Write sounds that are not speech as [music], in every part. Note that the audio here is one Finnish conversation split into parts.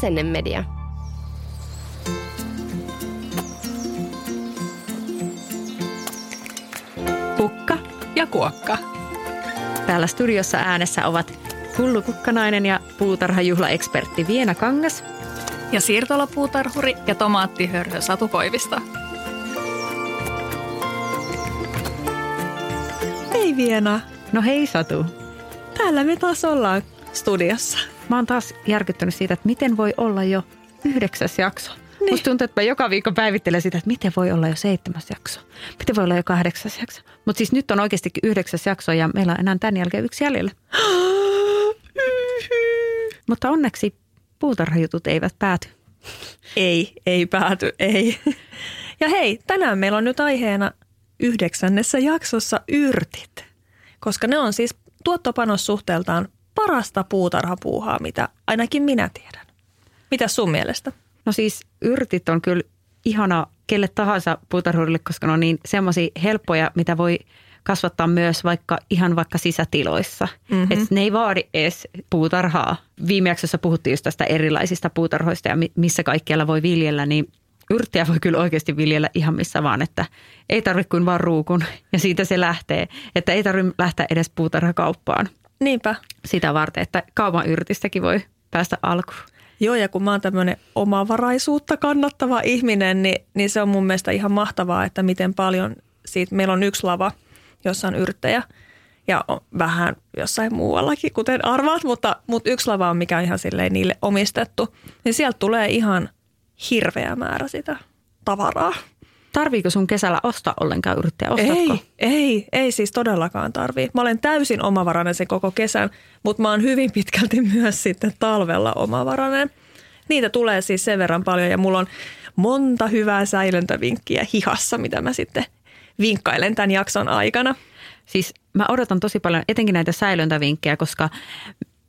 Asennemedia. Pukka ja kuokka. Täällä studiossa äänessä ovat Hullu Kukkanainen ja puutarhajuhlaekspertti Viena Kangas. Ja siirtolapuutarhuri ja tomaattihörhö Satu Koivisto. Hei Viena, No hei Satu. täällä me taas ollaan studiossa. Mä oon taas järkyttynyt siitä, että miten voi olla jo yhdeksäs jakso. Niin. Musta tuntuu, että mä joka viikko päivittelen sitä, että miten voi olla jo seitsemäs jakso. Miten voi olla jo kahdeksas jakso. Mutta siis nyt on oikeastikin yhdeksäs jakso ja meillä on enää tämän jälkeen yksi jäljellä. [gasps] Mutta onneksi puutarhajutut eivät pääty. Ei, ei pääty, ei. Ja hei, tänään meillä on nyt aiheena yhdeksännessä jaksossa yrtit. Koska ne on siis tuottopanossuhteeltaan parasta puutarhapuuhaa, mitä ainakin minä tiedän. Mitä sun mielestä? No siis yrtit on kyllä ihana kelle tahansa puutarhurille, koska ne on niin semmoisia helppoja, mitä voi kasvattaa myös vaikka ihan vaikka sisätiloissa. Mm-hmm. Et ne ei vaadi edes puutarhaa. Viime jaksossa puhuttiin just tästä erilaisista puutarhoista ja mi- missä kaikkialla voi viljellä, niin yrttiä voi kyllä oikeasti viljellä ihan missä vaan, että ei tarvitse kuin vaan ruukun ja siitä se lähtee. Että ei tarvitse lähteä edes puutarhakauppaan Niinpä. sitä varten, että kaupan yrtistäkin voi päästä alkuun. Joo, ja kun mä oon tämmöinen omavaraisuutta kannattava ihminen, niin, niin se on mun mielestä ihan mahtavaa, että miten paljon siitä, meillä on yksi lava, jossa on yrttejä ja on vähän jossain muuallakin, kuten arvaat, mutta, mutta yksi lava on mikä on ihan silleen niille omistettu, niin sieltä tulee ihan hirveä määrä sitä tavaraa. Tarviiko sun kesällä ostaa ollenkaan yrttiä? Ostatko? Ei, ei, ei siis todellakaan tarvii. Mä olen täysin omavarainen sen koko kesän, mutta mä oon hyvin pitkälti [laughs] myös sitten talvella omavarainen. Niitä tulee siis sen verran paljon ja mulla on monta hyvää säilöntävinkkiä hihassa, mitä mä sitten vinkkailen tämän jakson aikana. Siis mä odotan tosi paljon etenkin näitä säilöntävinkkejä, koska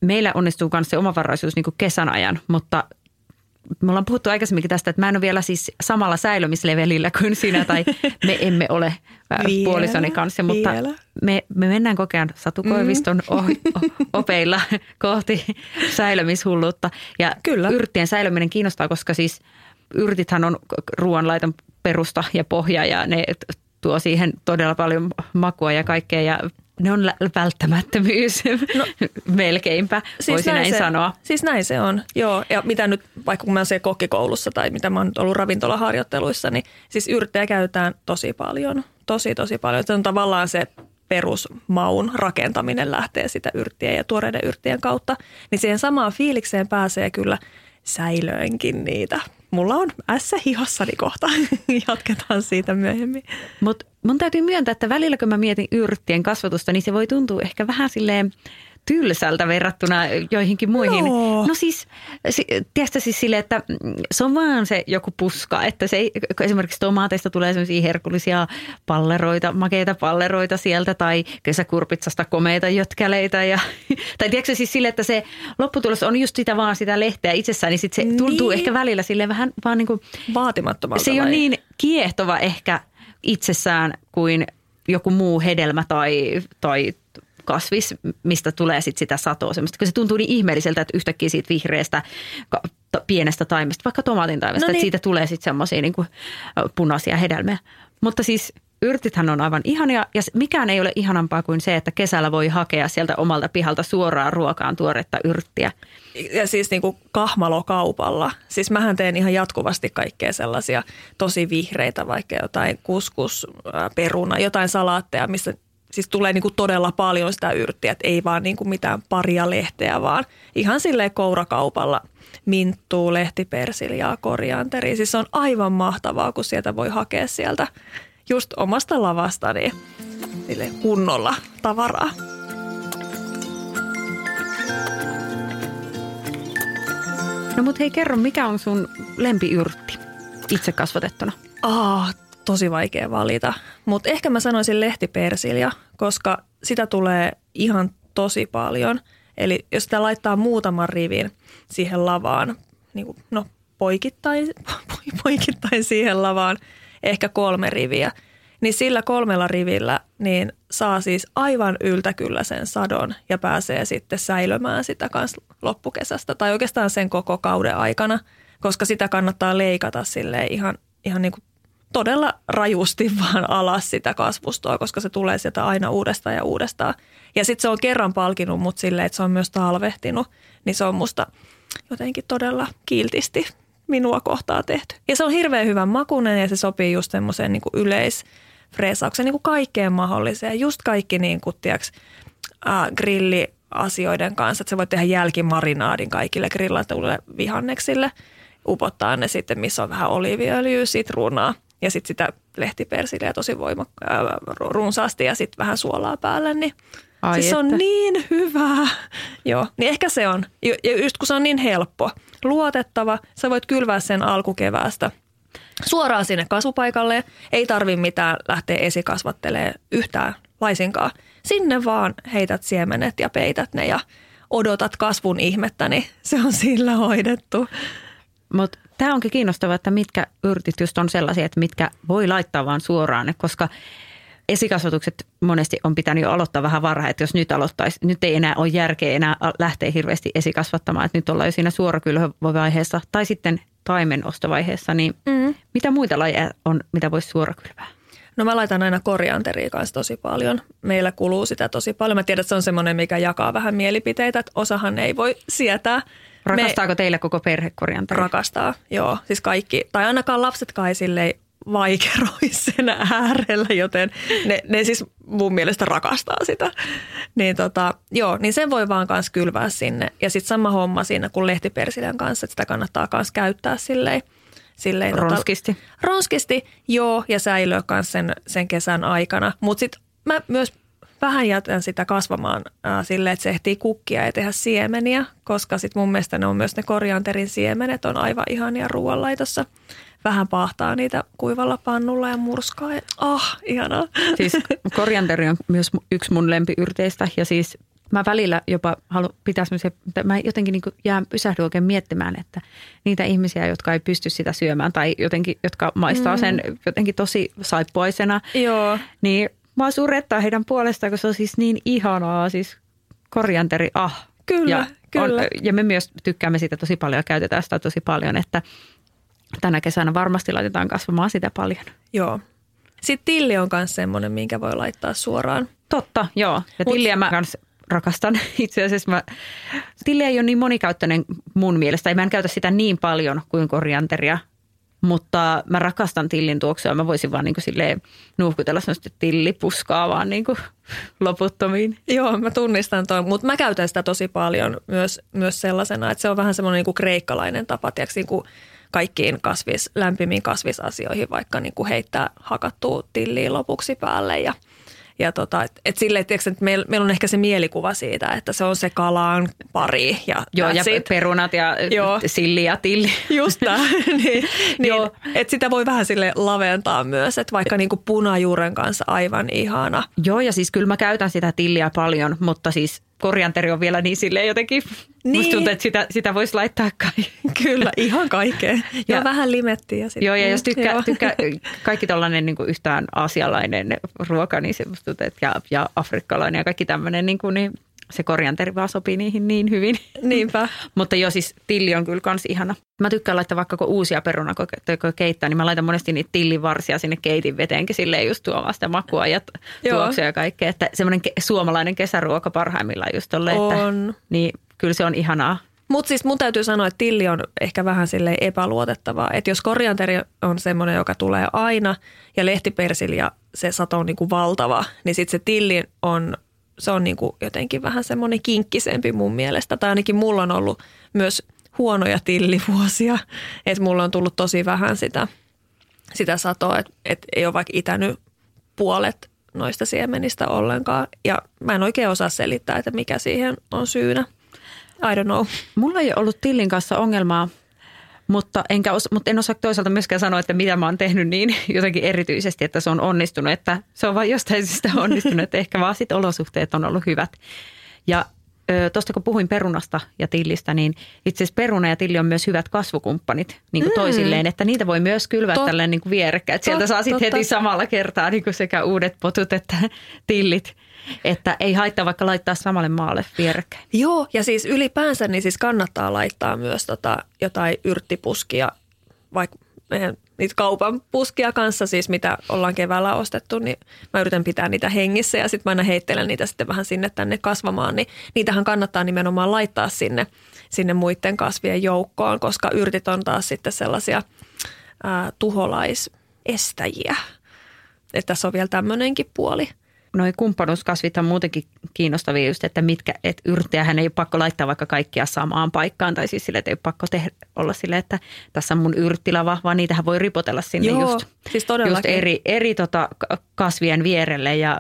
meillä onnistuu myös se omavaraisuus niin kesän ajan, mutta me ollaan puhuttu aikaisemminkin tästä, että mä en ole vielä siis samalla säilymislevelillä kuin sinä tai me emme ole ää, [laughs] Vielä, puolisoni kanssa, mutta vielä. me, me mennään koko ajan Satu Koiviston Mm. oh, o- [laughs] opeilla kohti säilymishulluutta. Ja Kyllä. yrttien säilyminen kiinnostaa, koska siis yrtithän on ruoanlaiton perusta ja pohja ja ne tuo siihen todella paljon makua ja kaikkea ja ne on välttämättömyys no, [laughs] melkeinpä, voisin näin se, sanoa. Siis näin se on, joo. Ja mitä nyt, vaikka kun mä oon siellä kokkikoulussa tai mitä mä oon nyt ollut ravintolaharjoitteluissa, niin siis yrttejä käytetään tosi paljon. Tosi, tosi paljon. Se on tavallaan se perusmaun rakentaminen lähtee sitä yrttiä ja tuoreiden yrttien kautta. Niin siihen samaan fiilikseen pääsee kyllä säilöönkin niitä. Mulla on ässä hihassani kohta. [laughs] Jatketaan siitä myöhemmin. Mutta mun täytyy myöntää, että välillä kun mä mietin yrttien kasvatusta, niin se voi tuntua ehkä vähän silleen tylsältä verrattuna joihinkin muihin. Joo. No siis, si, tiedätkö siis silleen, että se on vaan se joku puska, että se ei, esimerkiksi tomaateista tulee sellaisia herkullisia palleroita, makeita palleroita sieltä tai kesäkurpitsasta komeita jötkäleitä. Ja, [laughs] tai tiedätkö siis sille, että se lopputulos on just sitä vaan sitä lehteä itsessään, niin sit se tuntuu Niin. ehkä välillä sille vähän vaan niin kuin Vaatimattomalta se ei ole vai? niin kiehtova ehkä itsessään kuin joku muu hedelmä tai, tai kasvis, mistä tulee sit sitä satoa. Semmoista, kun se tuntuu niin ihmeelliseltä, että yhtäkkiä siitä vihreästä pienestä taimesta, vaikka tomaatin taimesta, No että niin. siitä tulee sitten semmoisia niin punaisia hedelmiä. Mutta siis yrtithän on aivan ihania ja mikään ei ole ihanampaa kuin se, että kesällä voi hakea sieltä omalta pihalta suoraan ruokaan tuoretta yrttiä. ja siis niin kuin kahmalokaupalla. Siis mähän teen ihan jatkuvasti kaikkea sellaisia tosi vihreitä, vaikka jotain kuskus, ää, peruna, jotain salaatteja, missä siis tulee niin kuin todella paljon sitä yrttiä, että ei vaan niin kuin mitään paria lehteä, vaan ihan silleen kourakaupalla minttuu, lehtipersiljaa, korianteria. Siis se on aivan mahtavaa, kun sieltä voi hakea sieltä just omasta lavastani sille kunnolla tavaraa. No mutta hei kerro, mikä on sun lempiyrtti itse kasvatettuna? Ah, tosi vaikea valita. Mutta ehkä mä sanoisin lehtipersilja, koska sitä tulee ihan tosi paljon. Eli jos sitä laittaa muutaman rivin siihen lavaan, niin kuin, no poikittain, [laughs] poikittain siihen lavaan, ehkä kolme riviä, niin sillä kolmella rivillä niin saa siis aivan yltäkyllä sen sadon ja pääsee sitten säilömään sitä kans loppukesästä tai oikeastaan sen koko kauden aikana, koska sitä kannattaa leikata sille ihan, ihan niin kuin todella rajusti [laughs] vaan alas sitä kasvustoa, koska se tulee sieltä aina uudestaan ja uudestaan. Ja sitten se on kerran palkinut mut silleen, että se on myös talvehtinut, niin se on musta jotenkin todella kiltisti minua kohtaa tehty. Ja se on hirveän hyvän makunen ja se sopii just semmoiseen niin yleisfreesaukseen niin kuin kaikkeen mahdolliseen. Just kaikki niin kuin, tiiäks, äh, grilliasioiden kanssa, että se voi tehdä jälkimarinaadin kaikille grillatuille vihanneksille, upottaa ne sitten, missä on vähän oliiviöljyä, sitruunaa ja sitten sitä lehtipersiliä tosi voimakka- äh, runsaasti ja sitten vähän suolaa päälle, niin Ai siis se on niin hyvää. [laughs] Joo, niin ehkä se on. Ja just kun se on niin helppo, luotettava, sä voit kylvää sen alkukeväästä suoraan sinne kasvupaikalle. Ei tarvi mitään lähteä esikasvattelemaan yhtään laisinkaan. Sinne vaan heität siemenet ja peität ne ja odotat kasvun ihmettä, niin se on sillä hoidettu. Mutta tämä onkin kiinnostavaa, että mitkä yrtit just on sellaisia, että mitkä voi laittaa vaan suoraan, koska esikasvatukset monesti on pitänyt jo aloittaa vähän varhain, että jos nyt aloittaisi, nyt ei enää ole järkeä enää lähteä hirveästi esikasvattamaan, että nyt ollaan jo siinä suorakylvövaiheessa tai sitten taimenostovaiheessa, niin mm. mitä muita lajeja on, mitä voisi suorakylvää? No mä laitan aina korianteria kanssa tosi paljon. Meillä kuluu sitä tosi paljon. Mä tiedän, että se on semmoinen, mikä jakaa vähän mielipiteitä, että osahan ei voi sietää. Rakastaako Me, teillä koko perhe korianteria? Rakastaa, joo. Siis kaikki, tai ainakaan lapsetkaan ei vaikeroi [laughs] sen äärellä, joten ne, ne siis mun mielestä rakastaa sitä. Niin tota, joo, niin sen voi vaan kans kylvää sinne. Ja sitten sama homma siinä kuin lehtipersilän kanssa, että sitä kannattaa kans käyttää silleen. silleen tota- ronskisti. Tota, ronskisti, joo, ja säilöä kans sen, sen kesän aikana. Mutta sitten mä myös vähän jätän sitä kasvamaan äh, silleen, että se ehtii kukkia ja tehdä siemeniä, koska sitten mun mielestä ne on myös ne korianterin siemenet on aivan ihania ruoanlaitossa vähän pahtaa niitä kuivalla pannulla ja murskaa. Ah, oh, ihanaa. Siis [laughs] korianteri on myös yksi mun lempiyrteistä ja siis mä välillä jopa haluan pitää semmoisia, mä jotenkin niin jään pysähdyn oikein miettimään, että niitä ihmisiä, jotka ei pysty sitä syömään tai jotenkin, jotka maistaa sen mm. jotenkin tosi saippuaisena, Joo. niin mä surettaa heidän puolestaan, koska se on siis niin ihanaa, siis korianteri, ah. Kyllä, ja, kyllä. On, ja me myös tykkäämme siitä tosi paljon ja käytetään sitä tosi paljon, että tänä kesänä varmasti laitetaan kasvamaan sitä paljon. Joo. Sitten tilli on myös semmoinen, minkä voi laittaa suoraan. Totta, joo. Ja Mut, tilliä mä kans rakastan. [laughs] Itse asiassa mä, tilli ei ole niin monikäyttöinen mun mielestä. Mä en käytä sitä niin paljon kuin korianteria, mutta mä rakastan tillin tuoksua. Mä voisin vaan niin kuin silleen nuuhkutella sellaista tillipuskaa vaan niin kuin loputtomiin. Joo, mä tunnistan tuon, mutta mä käytän sitä tosi paljon myös, myös sellaisena, että se on vähän semmoinen niin kuin kreikkalainen tapa, tiiäks, niin kuin kaikkiin kasvis, lämpimiin kasvisasioihin, vaikka niin kuin heittää hakattua tilliä lopuksi päälle ja ja tota, et, et sille, että meillä meil on ehkä se mielikuva siitä, että se on se kalaan pari. Ja Joo, ja it. perunat ja Joo. silli ja tilli. Just [laughs] niin, niin, Joo. Et sitä voi vähän sille laventaa myös, että vaikka niinku punajuuren kanssa aivan ihana. Joo, ja siis kyllä mä käytän sitä tilliä paljon, mutta siis korianteri on vielä niin silleen jotenkin, niin. musta tuntuu, että sitä, sitä voisi laittaa kai. Kyllä, ihan kaikkea. Ja, ja vähän limettiä. Sitten. Joo, ja jos tykkää, tykkää kaikki tällainen niin yhtään aasialainen ruoka, niin se musta tuntuu, että ja, ja afrikkalainen ja kaikki tämmöinen, niin, kuin, niin se korianteri vaan sopii niihin niin hyvin. Niinpä. [laughs] Mutta jo siis tilli on kyllä kans ihana. Mä tykkään laittaa vaikka kun uusia perunakokeita keittää, niin mä laitan monesti niitä tillivarsia sinne keitin veteenkin silleen just tuomaan sitä makua ja tuoksia ja kaikkea. Että semmoinen suomalainen kesäruoka parhaimmillaan just tolle, on. Että, niin kyllä se on ihanaa. Mutta siis mun täytyy sanoa, että tilli on ehkä vähän sille epäluotettavaa. Että jos korianteri on semmoinen, joka tulee aina ja lehtipersilja, se sato on niinku valtava, niin sitten se tilli on se on niin kuin jotenkin vähän semmoinen kinkkisempi mun mielestä. Tai ainakin mulla on ollut myös huonoja tillivuosia, että mulla on tullut tosi vähän sitä, sitä satoa, että, että ei ole vaikka itänyt puolet noista siemenistä ollenkaan. Ja mä en oikein osaa selittää, että mikä siihen on syynä. I don't know. Mulla ei ollut tillin kanssa ongelmaa mutta, enkä os, mutta en osaa toisaalta myöskään sanoa, että mitä mä oon tehnyt niin [laughs] jotenkin erityisesti, että se on onnistunut. Että se on vain jostain syystä [laughs] onnistunut, että ehkä vaan sit olosuhteet on ollut hyvät. Ja tuosta kun puhuin perunasta ja tillistä, niin itse asiassa peruna ja tilli on myös hyvät kasvukumppanit niin kuin mm. toisilleen, että niitä voi myös kylvää Tot, tälleen niin kuin vierekkäin. Sieltä saa sitten heti samalla kertaa niin kuin sekä uudet potut että [laughs] tillit. Että ei haittaa vaikka laittaa samalle maalle vierekkäin. Joo, ja siis ylipäänsä niin siis kannattaa laittaa myös tota jotain yrttipuskia, vaikka meidän niitä kaupan puskia kanssa, siis mitä ollaan keväällä ostettu, niin mä yritän pitää niitä hengissä ja sitten mä aina heittelen niitä sitten vähän sinne tänne kasvamaan, niin niitähän kannattaa nimenomaan laittaa sinne, sinne muiden kasvien joukkoon, koska yrtit on taas sitten sellaisia ää, tuholaisestäjiä. Että tässä on vielä tämmöinenkin puoli – noi kumppanuuskasvit on muutenkin kiinnostavia just, että mitkä, et hän ei ole pakko laittaa vaikka kaikkia samaan paikkaan, tai siis sille, että ei ole pakko tehdä, olla sille, että tässä on mun yrttilava, vaan niitähän voi ripotella sinne Joo, just, siis just eri, eri tota kasvien vierelle ja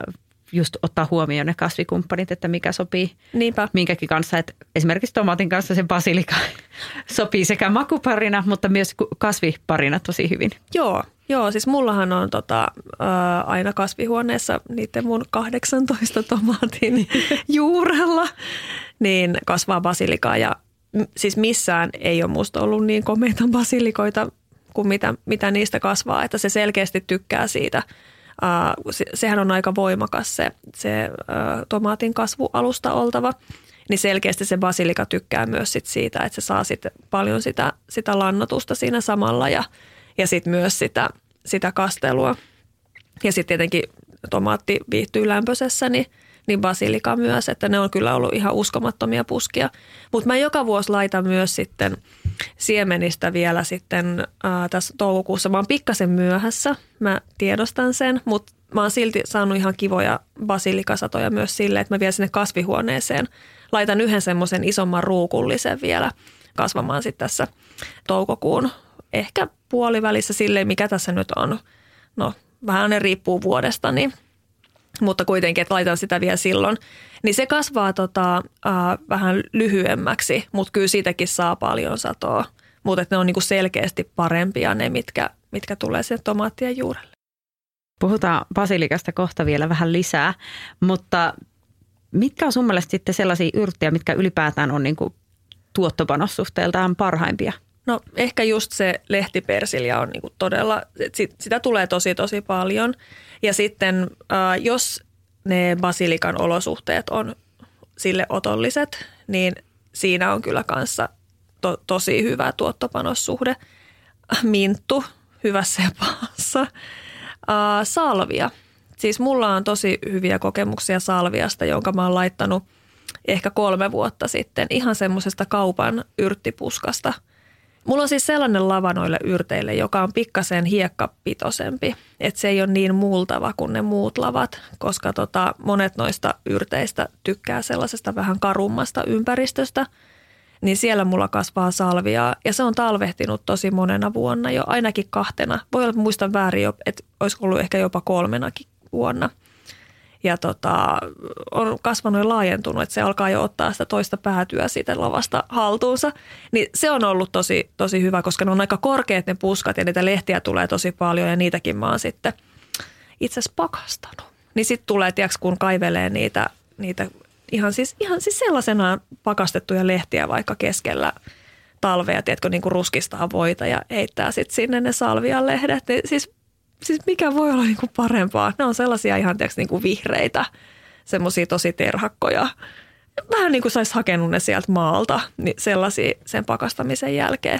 just ottaa huomioon ne kasvikumppanit, että mikä sopii Niinpä. minkäkin kanssa. Että esimerkiksi tomaatin kanssa se basilika [laughs] sopii sekä makuparina, mutta myös kasviparina tosi hyvin. Joo, joo siis mullahan on tota, ää, aina kasvihuoneessa niiden mun 18 tomaatin [laughs] juurella, niin kasvaa basilikaa. Ja siis missään ei ole musta ollut niin komeita basilikoita kuin mitä, mitä niistä kasvaa, että se selkeästi tykkää siitä – sehän on aika voimakas se, se tomaatin kasvualusta oltava, niin selkeästi se basilika tykkää myös sit siitä, että se saa sit paljon sitä, sitä lannotusta siinä samalla ja, ja sitten myös sitä, sitä kastelua. Ja sitten tietenkin tomaatti viihtyy lämpöisessä, niin, niin basilika myös, että ne on kyllä ollut ihan uskomattomia puskia. Mutta mä joka vuosi laitan myös sitten siemenistä vielä sitten ää, tässä toukokuussa. Mä oon pikkasen myöhässä, mä tiedostan sen, mutta mä oon silti saanut ihan kivoja basilikasatoja myös sille, että mä vien sinne kasvihuoneeseen. Laitan yhden semmoisen isomman ruukullisen vielä kasvamaan sitten tässä toukokuun ehkä puolivälissä sille, mikä tässä nyt on. No, vähän ne riippuu vuodesta, niin, mutta kuitenkin, että laitan sitä vielä silloin. Niin se kasvaa tota, äh, vähän lyhyemmäksi, mutta kyllä siitäkin saa paljon satoa. Mutta ne on niinku selkeästi parempia ne, mitkä, mitkä tulee sen tomaattien juurelle. Puhutaan basilikasta kohta vielä vähän lisää, mutta mitkä on sun mielestä sitten sellaisia yrttejä, mitkä ylipäätään on niinku tuottopanossuhteeltaan parhaimpia? No ehkä just se lehtipersilja on niinku todella, sitä tulee tosi tosi paljon. Ja sitten äh, jos ne basilikan olosuhteet on sille otolliset, niin siinä on kyllä kanssa to, tosi hyvä tuottopanossuhde. Minttu, hyvässä ja pahassa. Uh, salvia. Siis mulla on tosi hyviä kokemuksia salviasta, jonka mä oon laittanut ehkä kolme vuotta sitten ihan semmoisesta kaupan yrttipuskasta – Mulla on siis sellainen lava noille yrteille, joka on pikkasen hiekkapitoisempi. Että se ei ole niin muultava kuin ne muut lavat, koska tota, monet noista yrteistä tykkää sellaisesta vähän karummasta ympäristöstä. Niin siellä mulla kasvaa salviaa ja se on talvehtinut tosi monena vuonna jo, ainakin kahtena. Voi olla, että muistan väärin, että olisi ollut ehkä jopa kolmenakin vuonna – ja tota, on kasvanut ja laajentunut, että se alkaa jo ottaa sitä toista päätyä siitä lavasta haltuunsa. Niin se on ollut tosi, tosi hyvä, koska ne on aika korkeat ne puskat ja niitä lehtiä tulee tosi paljon ja niitäkin mä oon sitten itse asiassa pakastanut. Niin sitten tulee, tiiäks, kun kaivelee niitä, niitä ihan, siis, ihan siis sellaisena pakastettuja lehtiä vaikka keskellä talvea, tiedätkö, niin kuin ruskistaa voita ja heittää sitten sinne ne salvian lehdet. Niin siis siis mikä voi olla niinku parempaa? Ne on sellaisia ihan tiiäks, niinku vihreitä, semmoisia tosi terhakkoja. Vähän niin kuin saisi hakenut ne sieltä maalta, niin sellaisia sen pakastamisen jälkeen.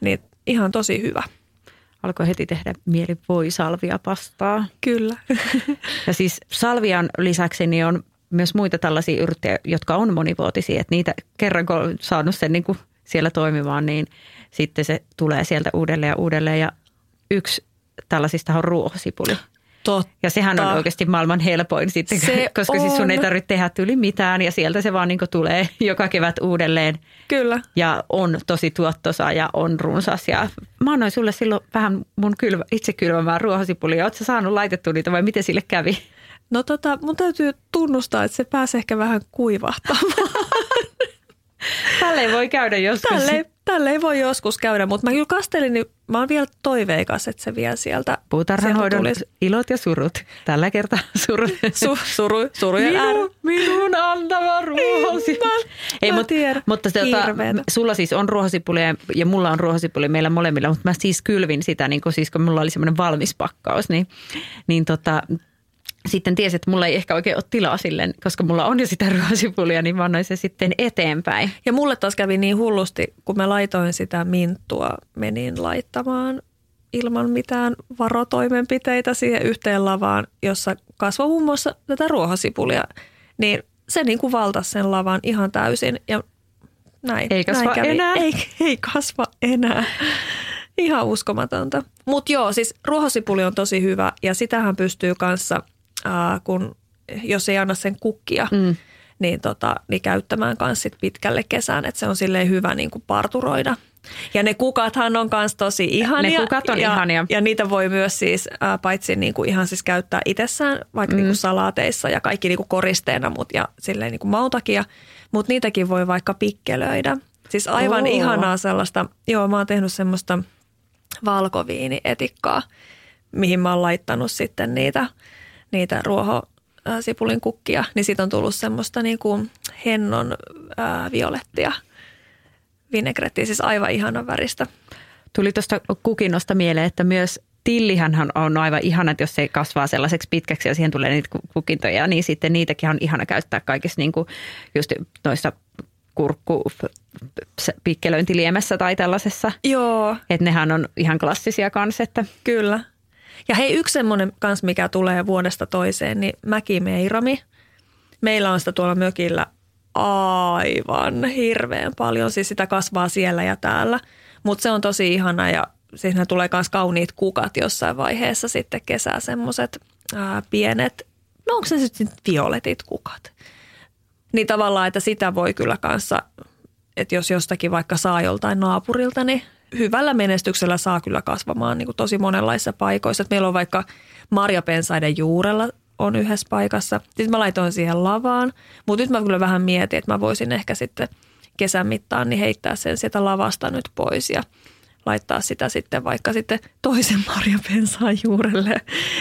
Niin ihan tosi hyvä. Alkoi heti tehdä mieli voi salvia pastaa. Kyllä. [laughs] ja siis salvian lisäksi niin on myös muita tällaisia yrttejä, jotka on monivuotisia. Että niitä kerran kun on saanut sen niin kuin siellä toimimaan, niin sitten se tulee sieltä uudelleen ja uudelleen. Ja yksi tällaisista on ruohosipuli. Totta. Ja sehän on oikeasti maailman helpoin sitten, se [laughs] koska on. siis sun ei tarvitse tehdä yli mitään ja sieltä se vaan niin tulee [laughs] joka kevät uudelleen. Kyllä. Ja on tosi tuottosa ja on runsas. Ja mä annoin sulle silloin vähän mun kylvä, itse kylvämään ruohosipulia. Oletko saanut laitettua niitä vai miten sille kävi? No tota, mun täytyy tunnustaa, että se pääsee ehkä vähän kuivahtamaan. [laughs] Tälle voi käydä joskus. Tälle, tälle ei voi joskus käydä, mutta mä kyllä kastelin, niin mä oon vielä toiveikas, että se vielä sieltä Puutarhanhoidon ilot ja surut. Tällä kertaa surut. Su, suru, suru ja minun, minun antava ruohosi. Niin, Ei, Mä mut, tiedän. mutta se, tota, Hirveetä. sulla siis on ruohosipulia ja mulla on ruohosipulia meillä molemmilla, mutta mä siis kylvin sitä, niin kun, siis kun mulla oli semmoinen valmis pakkaus, niin, niin tota, sitten tiesin, että mulla ei ehkä oikein ole tilaa silleen, koska mulla on jo sitä [laughs] ruohosipulia, niin mä annoin se sitten eteenpäin. Ja mulle taas kävi niin hullusti, kun mä laitoin sitä minttua, menin laittamaan ilman mitään varotoimenpiteitä siihen yhteen lavaan, jossa kasvoi muun muassa tätä ruohosipulia, niin se niin kuin valtasi sen lavan ihan täysin ja näin. Ei kasva näin kävi. enää. Ei, ei kasva enää. Ihan uskomatonta. Mutta joo, siis ruohosipuli on tosi hyvä ja sitähän pystyy kanssa, äh, kun jos ei anna sen kukkia, Mm. niin, tota, niin käyttämään kanssa sit pitkälle kesään, että se on silleen hyvä niin kuin parturoida. Ja ne kukathan on myös tosi ihania. kukat on ja, ihania. Ja niitä voi myös siis ää, paitsi niin kuin ihan siis käyttää itsessään, vaikka mm. niin kuin salaateissa ja kaikki niin kuin koristeena mut, ja silleen niin kuin mautakia, mutta niitäkin voi vaikka pikkelöidä. Siis aivan Oo. ihanaa sellaista, joo mä oon tehnyt semmoista valkoviinietikkaa, mihin mä oon laittanut sitten niitä, niitä ruoho, sipulin kukkia, niin siitä on tullut semmoista niin kuin hennon ää, violettia vinegrettiä, siis aivan ihanan väristä. Tuli tuosta kukinnosta mieleen, että myös tillihän on aivan ihana, että jos se kasvaa sellaiseksi pitkäksi ja siihen tulee niitä ku- kukintoja, niin sitten niitäkin on ihana käyttää kaikissa niin kuin just noissa kurkku pikkelöintiliemessä tai tällaisessa. Joo, Että nehän on ihan klassisia kanssa, että kyllä. Ja hei, yksi semmoinen kans, mikä tulee vuodesta toiseen, niin mäkimeirami. Meillä on sitä tuolla mökillä aivan hirveän paljon. Siis sitä kasvaa siellä ja täällä. Mutta se on tosi ihana ja siinä tulee myös kauniit kukat jossain vaiheessa sitten kesää semmoiset pienet, no onko se sitten violetit kukat? Niin tavallaan, että sitä voi kyllä kanssa, että jos jostakin vaikka saa joltain naapurilta, niin hyvällä menestyksellä saa kyllä kasvamaan niin kuin tosi monenlaisissa paikoissa. Et meillä on vaikka marjapensaiden juurella on yhdessä paikassa. Sitten mä laitoin siihen lavaan, mutta nyt mä kyllä vähän mietin, että mä voisin ehkä sitten kesän mittaan niin heittää sen sieltä lavasta nyt pois ja laittaa sitä sitten vaikka sitten toisen [laughs] marjapensaan juurelle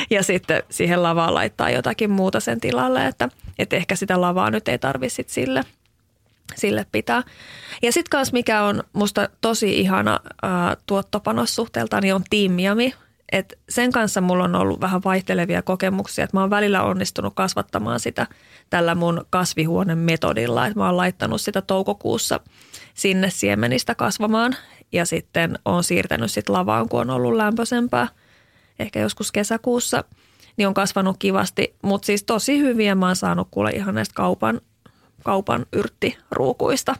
ja sitten siihen lavaan laittaa jotakin muuta sen tilalle, että, että ehkä sitä lavaa nyt ei tarvitse sille, sille pitää. Ja sitten kans mikä on musta tosi ihana ää, tuottopanos suhteeltaan, niin on tiimiami. Et sen kanssa mulla on ollut vähän vaihtelevia kokemuksia, että mä oon välillä onnistunut kasvattamaan sitä tällä mun kasvihuoneen metodilla, että mä oon laittanut sitä toukokuussa sinne siemenistä kasvamaan ja sitten on siirtänyt sit lavaan, kun on ollut lämpöisempää, ehkä joskus kesäkuussa, niin on kasvanut kivasti, mutta siis tosi hyviä mä oon saanut kuule ihan näistä kaupan, kaupan yrttiruukuista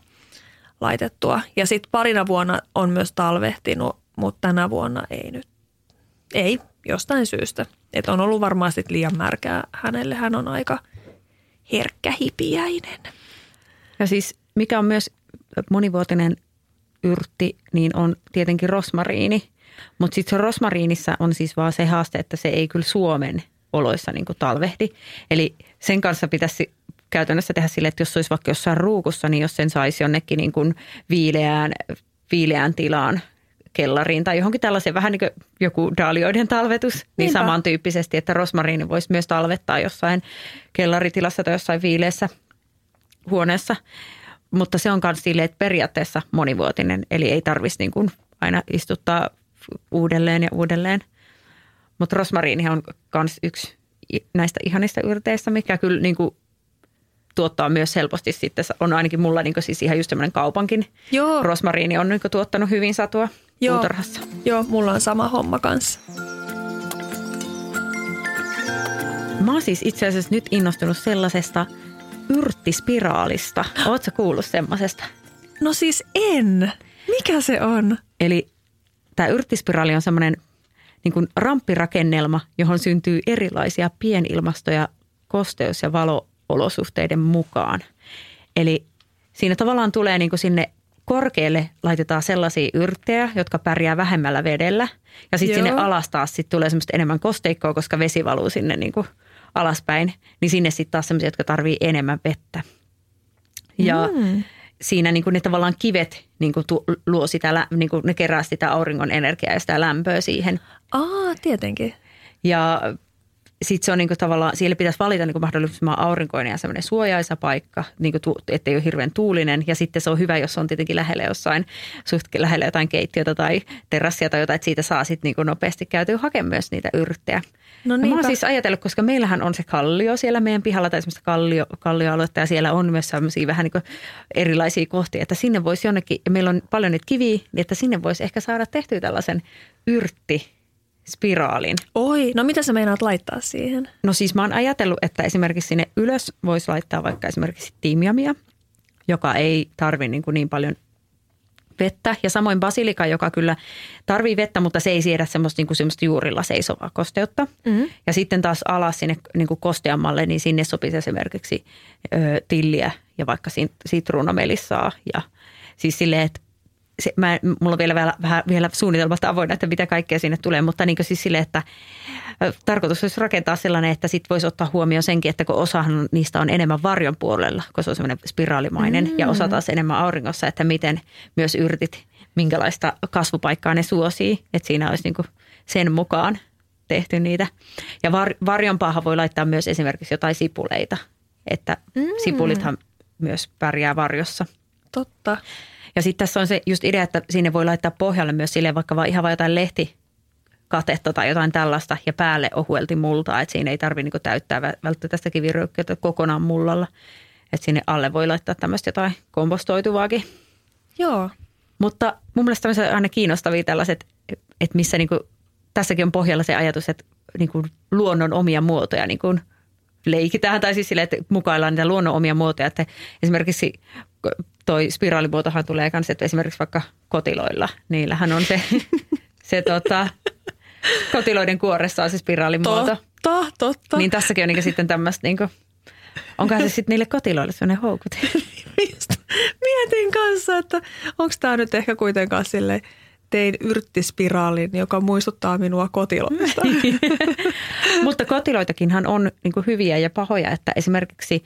laitettua. Ja sitten parina vuonna on myös talvehtinut, mutta tänä vuonna ei nyt. Ei, jostain syystä. Että on ollut varmaan sit liian märkää hänelle. Hän on aika herkkä hipiäinen. Ja siis mikä on myös monivuotinen yrtti, niin on tietenkin rosmariini. Mutta sitten rosmariinissa on siis vaan se haaste, että se ei kyllä Suomen oloissa niin kuin talvehdi. Eli sen kanssa pitäisi käytännössä tehdä sille, että jos se olisi vaikka jossain ruukussa, niin jos sen saisi jonnekin niin kuin viileään, viileään tilaan kellariin tai johonkin tällaiseen vähän niin kuin joku daalioiden talvetus, niin Niinpä. samantyyppisesti, että rosmariini voisi myös talvettaa jossain kellaritilassa tai jossain viileässä huoneessa. Mutta se on myös silleen, että periaatteessa monivuotinen, eli ei tarvitsisi niin kuin aina istuttaa uudelleen ja uudelleen. Mutta rosmariini on myös yksi näistä ihanista yrteistä, mikä kyllä niin kuin tuottaa myös helposti sitten, on ainakin mulla niin siis ihan just semmoinen kaupankin. Joo, Rosmariini on niin tuottanut hyvin satua Joo. puutarhassa. joo, mulla on sama homma kanssa. Mä oon siis itse asiassa nyt innostunut sellaisesta yrttispiraalista. Ootko kuullut semmoisesta? No siis en. Mikä se on? Eli tämä yrttispiraali on semmoinen niin kuin ramppirakennelma, johon syntyy erilaisia pienilmastoja kosteus- ja valoolosuhteiden mukaan. Eli siinä tavallaan tulee niin kuin sinne korkealle laitetaan sellaisia yrttejä, jotka pärjää vähemmällä vedellä. Ja sitten sinne alas taas sit tulee semmoista enemmän kosteikkoa, koska vesi valuu sinne niin kuin alaspäin. Niin sinne sitten taas semmoisia, jotka tarvii enemmän vettä. Ja Mm. siinä niin kuin ne tavallaan kivet niin kuin tu, luo sitä, niin kuin ne kerää sitä auringon energiaa ja sitä lämpöä siihen. Aa, tietenkin. Ja sitten se on niinku tavallaan, siellä pitäisi valita niinku mahdollisimman aurinkoinen ja semmoinen suojaisa paikka, niinku tu, ettei ole hirveän tuulinen. Ja sitten se on hyvä, jos on tietenkin lähellä jossain, suht lähellä jotain keittiötä tai terassia tai jotain, että siitä saa sitten niinku nopeasti käytyä hakemaan myös niitä yrttejä. No mä oon siis ajatellut, koska meillähän on se kallio siellä meidän pihalla tai semmoista kallio, kallioaluetta ja siellä on myös sellaisia vähän niin erilaisia kohtia, että sinne voisi jonnekin, ja meillä on paljon niitä kiviä, niin että sinne voisi ehkä saada tehtyä tällaisen yrtti spiraalin. Oi, no mitä sä meinaat laittaa siihen? No siis mä oon ajatellut, että esimerkiksi sinne ylös voisi laittaa vaikka esimerkiksi tiimiamia, joka ei tarvi niin, kuin niin paljon vettä. Ja samoin basilika, joka kyllä tarvii vettä, mutta se ei siedä semmoista, niin kuin semmoista juurilla seisovaa kosteutta. Mm-hmm. Ja sitten taas alas sinne niin kuin kosteammalle, niin sinne sopisi esimerkiksi ö, tilliä ja vaikka sitruunamelissaa. Ja siis silleen, että se, mä, mulla on vielä, vähän, vielä suunnitelmasta avoinna, että mitä kaikkea sinne tulee, mutta niin siis sille, että tarkoitus olisi rakentaa sellainen, että sit voisi ottaa huomioon senkin, että kun osahan niistä on enemmän varjon puolella, kun se on semmoinen spiraalimainen mm. ja osa taas enemmän auringossa, että miten myös yrtit, minkälaista kasvupaikkaa ne suosii, että siinä olisi niin sen mukaan tehty niitä. Ja var, varjonpaahan voi laittaa myös esimerkiksi jotain sipuleita, että mm. sipulithan myös pärjää varjossa. Totta. Ja sitten tässä on se just idea, että sinne voi laittaa pohjalle myös sille vaikka vaan ihan vain jotain lehti katetta tai jotain tällaista ja päälle ohuelti multaa, että siinä ei tarvitse niinku täyttää välttämättä sitä kiviröykkyä kokonaan mullalla. Että sinne alle voi laittaa tämmöistä jotain kompostoituvaakin. Joo. Mutta mun mielestä tämmöiset aina kiinnostavia tällaiset, että missä niinku, tässäkin on pohjalla se ajatus, että niinku luonnon omia muotoja niinku leikitään tai siis sille, että mukaillaan niitä luonnon omia muotoja. Että esimerkiksi toi spiraalimuotohan tulee myös, että esimerkiksi vaikka kotiloilla, niillähän on se, [laughs] se tota, kotiloiden kuoressa on se spiraalimuoto. Totta, totta. Niin tässäkin on niin sitten tämmöistä, niin onkohan se sitten niille kotiloille sellainen houkut? [laughs] Mietin kanssa, että onko tämä nyt ehkä kuitenkaan silleen, tein yrttispiraalin, joka muistuttaa minua kotiloista. [laughs] Mutta kotiloitakinhan on niin hyviä ja pahoja, että esimerkiksi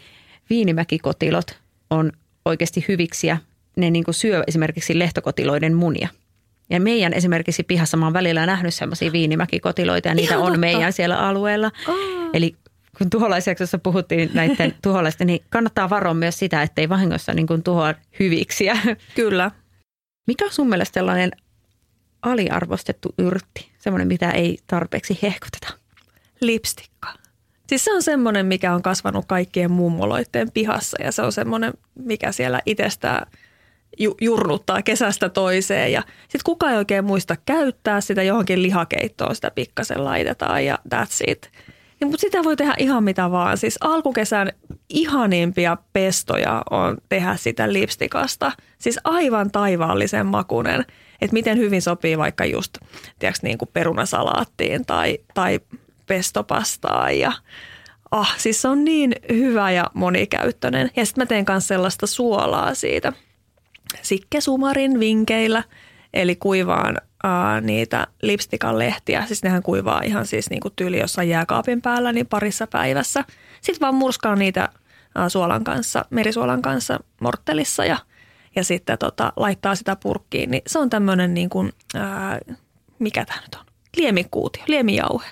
viinimäkikotilot on oikeasti hyviksiä. Ne niin kuin syö esimerkiksi lehtokotiloiden munia. Ja meidän esimerkiksi pihassa mä oon välillä nähnyt semmoisia viinimäkikotiloita ja niitä Ihan on totta. meidän siellä alueella. Oh. Eli kun tuholaisjaksossa puhuttiin näiden [laughs] tuholaisten, niin kannattaa varoa myös sitä, ettei vahingossa niin kuin tuhoa hyviksiä. Kyllä. Mikä on sun mielestä sellainen aliarvostettu yrtti, semmoinen mitä ei tarpeeksi hehkuteta? Lipstikka. Siis se on semmoinen, mikä on kasvanut kaikkien mummoloiden pihassa ja se on semmoinen, mikä siellä itsestään ju- jurnuttaa kesästä toiseen. Ja sitten kukaan ei oikein muista käyttää sitä johonkin lihakeittoon, sitä pikkasen laitetaan ja that's it. Ja, mutta sitä voi tehdä ihan mitä vaan. Siis alkukesän ihanimpia pestoja on tehdä sitä lipstikasta. Siis aivan taivaallisen makunen. Että miten hyvin sopii vaikka just tiedätkö, niin kuin perunasalaattiin tai, tai pestopastaa ja ah, siis se on niin hyvä ja monikäyttöinen. Ja sitten mä teen myös sellaista suolaa siitä sikkesumarin vinkeillä, eli kuivaan ää, niitä lipstikan lehtiä. Siis nehän kuivaa ihan siis niin kuin tyyli jossain jääkaapin päällä niin parissa päivässä. Sitten vaan murskaan niitä ää, suolan kanssa, merisuolan kanssa morttelissa ja, ja sitten tota, laittaa sitä purkkiin. Niin se on tämmöinen niin kuin, ää, mikä tämä nyt on? Liemikuutio, liemijauhe.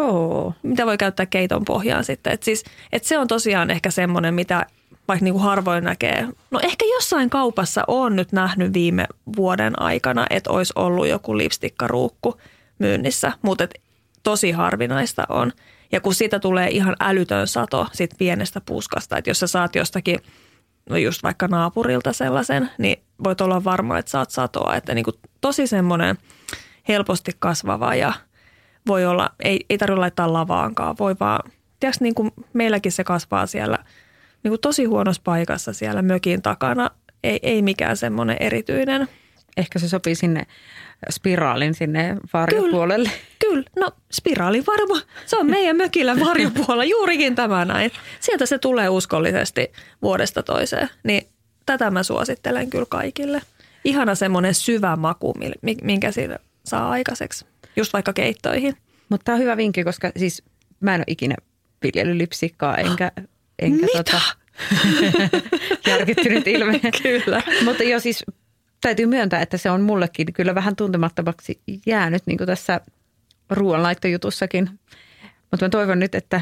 Oh. Mitä voi käyttää keiton pohjaan sitten. Et siis, et se on tosiaan ehkä semmoinen, mitä vaikka niin kuin harvoin näkee. No ehkä jossain kaupassa on nyt nähnyt viime vuoden aikana, että olisi ollut joku lipstikkaruukku myynnissä, mutta tosi harvinaista on. Ja kun siitä tulee ihan älytön sato siitä pienestä puskasta, että jos sä saat jostakin, no just vaikka naapurilta sellaisen, niin voit olla varma, että saat satoa. Että niin kuin tosi semmoinen helposti kasvava ja – voi olla, ei, ei tarvitse laittaa lavaankaan, voi vaan, tiedätkö, niin kuin meilläkin se kasvaa siellä niin kuin tosi huonossa paikassa siellä mökin takana, ei, ei mikään semmoinen erityinen. Ehkä se sopii sinne spiraalin sinne varjopuolelle. Kyllä, kyllä. no spiraalin varma, se on meidän mökillä varjopuolella, [laughs] juurikin tämä näin. Sieltä se tulee uskollisesti vuodesta toiseen, niin tätä mä suosittelen kyllä kaikille. Ihana semmoinen syvä maku, minkä siinä saa aikaiseksi just vaikka keittoihin. Mutta tämä on hyvä vinkki, koska siis mä en ole ikinä viljellyt lipsikkaa, enkä, enkä Mitä? Tota, [laughs] järkyttynyt ilme. [laughs] kyllä. Mutta jo siis täytyy myöntää, että se on mullekin kyllä vähän tuntemattomaksi jäänyt niin kuin tässä ruoanlaittojutussakin. Mutta mä toivon nyt, että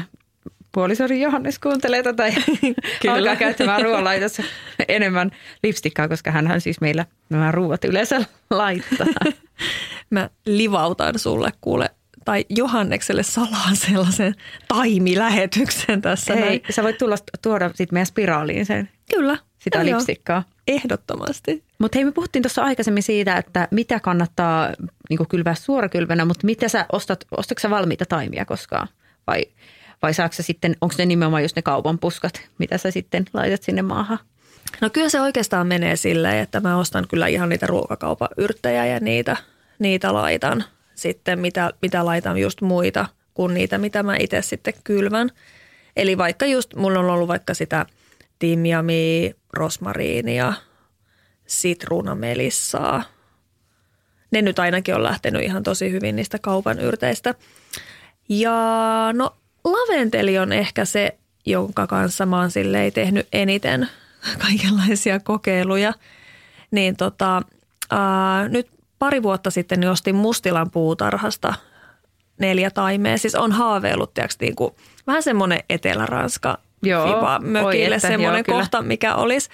puolisori Johannes kuuntelee tätä ja [laughs] Kyllä. alkaa käyttämään ruoanlaitossa enemmän lipstikkaa, koska hän siis meillä nämä ruuat yleensä laittaa. Mä livautan sulle kuule tai Johannekselle salaa sellaisen taimilähetyksen tässä. Hei, näin. sä voit tulla tuoda sit meidän spiraaliin sen, Kyllä. sitä lipstikkaa. Ehdottomasti. Mutta hei, me puhuttiin tuossa aikaisemmin siitä, että mitä kannattaa niin kylvää suorakylvänä, mutta mitä sä ostat, ostatko sä valmiita taimia koskaan? Vai, vai saako sä sitten, onko ne nimenomaan just ne kaupan puskat, mitä sä sitten laitat sinne maahan? No kyllä se oikeastaan menee silleen, että mä ostan kyllä ihan niitä ruokakaupan yrttejä ja niitä, niitä laitan sitten, mitä, mitä laitan just muita kuin niitä, mitä mä itse sitten kylvän. Eli vaikka just, mulla on ollut vaikka sitä timjamia, rosmariinia, sitruunamelissaa. Ne nyt ainakin on lähtenyt ihan tosi hyvin niistä kaupan yrteistä. Ja no laventeli on ehkä se, jonka kanssa mä oon silleen tehnyt eniten [laughs] kaikenlaisia kokeiluja. Niin tota, ää, nyt pari vuotta sitten niin ostin Mustilan puutarhasta neljä taimea. Siis on haaveillut, tiiäks, niin kuin, vähän semmoinen Etelä-Ranska Joo, fiba oi mökille että, semmoinen joo, kyllä. kohta, mikä olisi.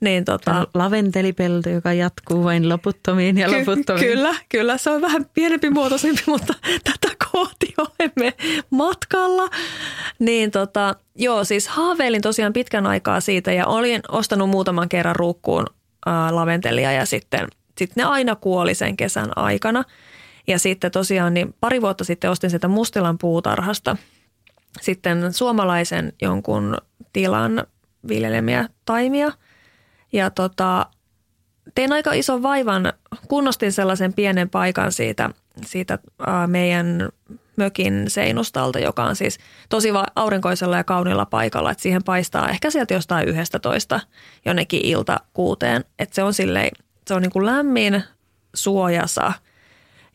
Niin tota, laventelipelto, joka jatkuu vain loputtomiin ja Ky- loputtomiin. Kyllä, kyllä. Se on vähän pienempi muotoisempi, [laughs] mutta tätä kohti olemme matkalla. Niin tota, joo, siis haaveilin tosiaan pitkän aikaa siitä ja olin ostanut muutaman kerran ruukkuun ää, laventelia ja sitten sit ne aina kuoli sen kesän aikana. Ja sitten tosiaan niin pari vuotta sitten ostin sitä Mustilan puutarhasta sitten suomalaisen jonkun tilan viljelemiä taimia. Ja tota, tein aika ison vaivan, kunnostin sellaisen pienen paikan siitä, siitä ää, meidän mökin seinustalta, joka on siis tosi aurinkoisella ja kauniilla paikalla, että siihen paistaa ehkä sieltä jostain yhdestä toista jonnekin ilta kuuteen. Että se on silleen, se on niin kuin lämmin, suojasa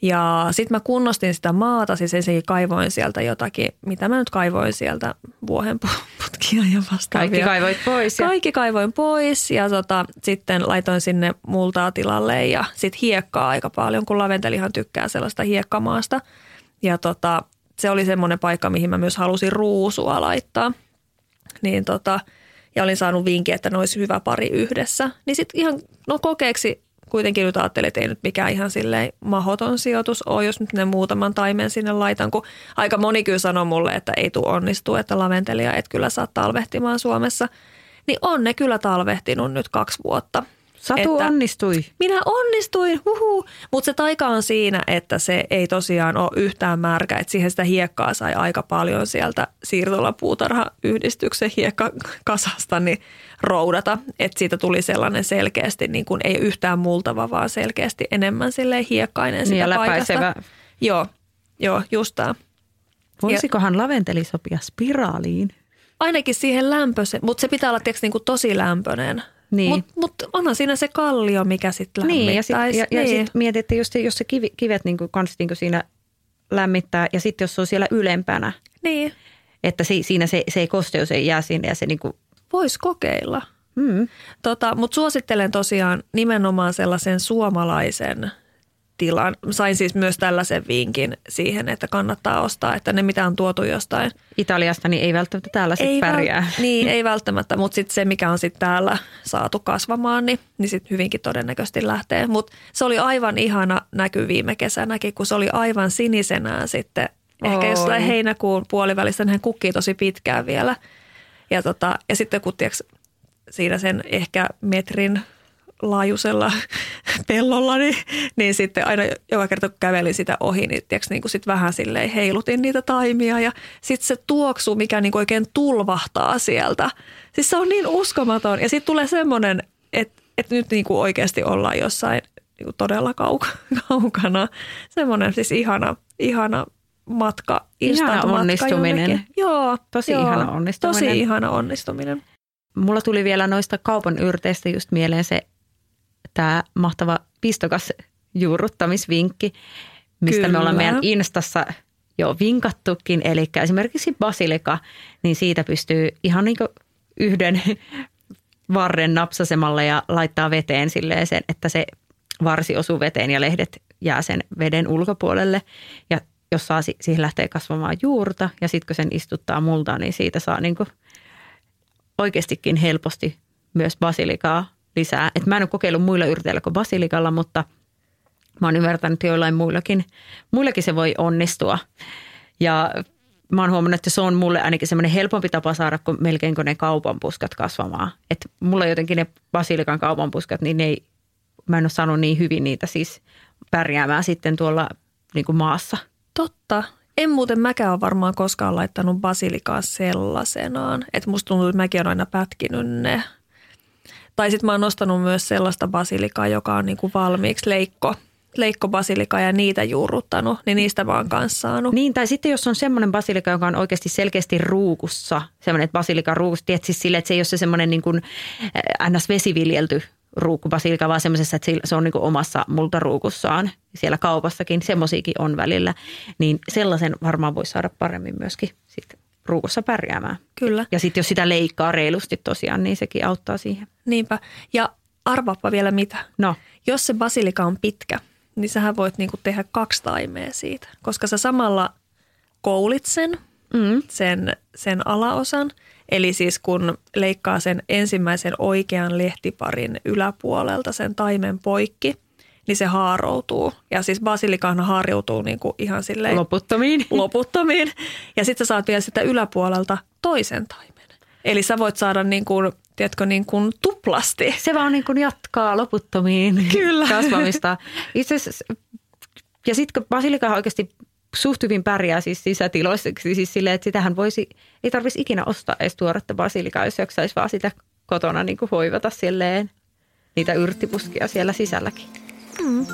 ja sitten mä kunnostin sitä maata, siis ensinnäkin kaivoin sieltä jotakin, mitä mä nyt kaivoin sieltä, vuohenputkia ja vastaavia. Kaikki kaivoit pois. Ja... Kaikki kaivoin pois ja tota, sitten laitoin sinne multaa tilalle ja sitten hiekkaa aika paljon, kun laventelihan tykkää sellaista hiekkamaasta. Ja tota, se oli semmoinen paikka, mihin mä myös halusin ruusua laittaa. Niin tota, ja olin saanut vinkin, että ne olisi hyvä pari yhdessä. Niin sitten ihan no kokeeksi kuitenkin nyt ajattelin, että ei nyt mikään ihan silleen mahoton sijoitus ole, jos nyt ne muutaman taimen sinne laitan, kun aika moni kyllä sanoi mulle, että ei tule onnistua, että laventelia et kyllä saa talvehtimaan Suomessa. Niin on ne kyllä talvehtinut nyt kaksi vuotta. Satu että- onnistui. Minä onnistuin, huhu. Mutta se taika on siinä, että se ei tosiaan ole yhtään märkä. Että siihen sitä hiekkaa sai aika paljon sieltä siirtolapuutarhayhdistyksen hiekkakasasta niin roudata. Että siitä tuli sellainen selkeästi, niin kuin ei yhtään multava, vaan selkeästi enemmän silleen hiekkainen sitä Niin paikasta. Joo, joo, just tämä. Voisikohan laventeli sopia spiraaliin? Ainakin siihen lämpöisen, mutta se pitää olla tietysti niin kuin tosi lämpöinen. Niin. Mutta mut onhan siinä se kallio, mikä sitten Niin, ja sitten lämmittäisi. ja niin. sit mietit, että jos, se- jos se kivi, kivet niin kuin, kans, niin kuin siinä lämmittää ja sitten jos se on siellä ylempänä, niin. että si, siinä se, se ei kosteus ei jää sinne ja se niin kuin, Voisi kokeilla. mm, Tota, Mutta suosittelen tosiaan nimenomaan sellaisen suomalaisen tilan. Sain siis myös tällaisen vinkin siihen, että kannattaa ostaa, että ne mitä on tuotu jostain. Italiasta, niin ei välttämättä täällä sitten pärjää. väl- niin, ei välttämättä, mutta sitten se, mikä on sitten täällä saatu kasvamaan, niin, niin sitten hyvinkin todennäköisesti lähtee. Mutta se oli aivan ihana näky viime kesänäkin, kun se oli aivan sinisenää sitten. Ehkä Oi. jossain heinäkuun puolivälistä, hän kukkii tosi pitkään vielä. Ja, tota, ja sitten kun tiiäks, siinä sen ehkä metrin laajuisella [laughs] pellolla, niin, niin sitten aina joka kerta kun kävelin sitä ohi, niin, tiiäks, niin kuin sit vähän silleen heilutin niitä taimia ja sitten se tuoksu, mikä niin kuin oikein tulvahtaa sieltä. Siis se on niin uskomaton ja sitten tulee semmoinen, että, että nyt niin kuin oikeasti ollaan jossain niin kuin todella kauka, [laughs] kaukana. Semmoinen siis ihana, ihana matka. Ihana onnistuminen. jonnekin. Joo. Tosi joo, ihana onnistuminen. Tosi ihana onnistuminen. Mulla tuli vielä noista kaupan yrteistä just mieleen se tämä mahtava pistokas juurruttamisvinkki, mistä Kyllä. me ollaan meidän Instassa jo vinkattukin. Eli esimerkiksi basilika, niin siitä pystyy ihan niin yhden [laughs] varren napsasemalla ja laittaa veteen silleen sen, että se varsi osuu veteen ja lehdet jää sen veden ulkopuolelle. Ja jos saa, siihen lähtee kasvamaan juurta ja sitten kun sen istuttaa multaa, niin siitä saa niin kuin oikeastikin helposti myös basilikaa lisää. Et mä en ole kokeillut muilla yrteillä kuin basilikalla, mutta mä oon ymmärtänyt, että joillain muillakin, muillakin se voi onnistua. Ja mä oon huomannut, että se on mulle ainakin semmoinen helpompi tapa saada kuin melkein kuin ne kaupanpuskat kasvamaan. Että mulla jotenkin ne basilikan kaupanpuskat, niin ne ei, mä en ole saanut niin hyvin niitä siis pärjäämään sitten tuolla niin kuin maassa. Totta. En muuten mäkään ole varmaan koskaan laittanut basilikaa sellaisenaan. Että musta tuntuu, että mäkin olen aina pätkinyt ne. Tai sitten mä oon nostanut myös sellaista basilikaa, joka on niin kuin valmiiksi leikko – leikkobasilika ja niitä juurruttanut, niin niistä vaan kanssa saanut. Niin, tai sitten jos on semmoinen basilika, joka on oikeasti selkeästi ruukussa, semmoinen, että basilika ruukussa, tiedät siis sille, että se ei ole se semmoinen niin kuin eh, ns-vesiviljelty ruukkubasilika, vaan semmoisessa, että se on niin kuin omassa multaruukussaan siellä kaupassakin, semmoisiakin on välillä, niin sellaisen varmaan voi saada paremmin myöskin sitten ruukussa pärjäämään. Kyllä. Ja sitten jos sitä leikkaa reilusti tosiaan, niin sekin auttaa siihen. Niinpä. Ja arvaappa vielä mitä. No. Jos se basilika on pitkä, niin sähän voit niinku tehdä kaksi taimea siitä, koska sä samalla koulit sen, mm. sen, sen alaosan. Eli siis kun leikkaa sen ensimmäisen oikean lehtiparin yläpuolelta sen taimen poikki, niin se haaroutuu. Ja siis basilikahan haariutuu niinku ihan silleen... Loputtomiin. [laughs] Loputtomiin. Ja sitten sä saat vielä sitä yläpuolelta toisen taimen. Eli sä voit saada niin kuin, tiedätkö, niin kuin tuplasti. Se vaan niin kuin jatkaa loputtomiin Kyllä. [laughs] kasvamista. Itse asiassa, ja sitten kun basilika oikeasti suht hyvin pärjää siis sisätiloissa, siis silleen, että sitähän voisi, ei tarvitsisi ikinä ostaa edes tuoretta basilikaa, jos jaksaisi vaan sitä kotona niin kuin hoivata silleen niitä yrttipuskia siellä sisälläkin. Mm.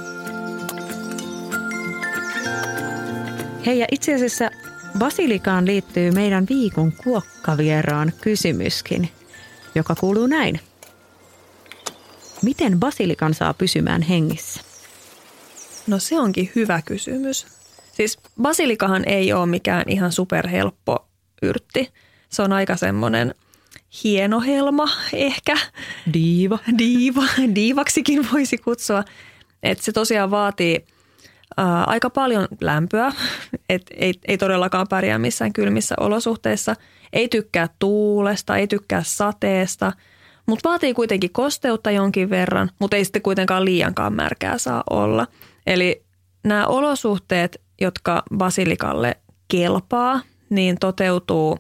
Hei ja itse asiassa Basilikaan liittyy meidän viikon kuokkavieraan kysymyskin, joka kuuluu näin. Miten basilikan saa pysymään hengissä? No se onkin hyvä kysymys. Siis basilikahan ei ole mikään ihan superhelppo yrtti. Se on aika semmoinen hieno helma ehkä. Diiva. Diiva. Diivaksikin voisi kutsua. Että se tosiaan vaatii ää, aika paljon lämpöä, [laughs] et ei, ei todellakaan pärjää missään kylmissä olosuhteissa. Ei tykkää tuulesta, ei tykkää sateesta, mutta vaatii kuitenkin kosteutta jonkin verran, mutta ei sitten kuitenkaan liiankaan märkää saa olla. Eli nämä olosuhteet, jotka basilikalle kelpaa, niin toteutuu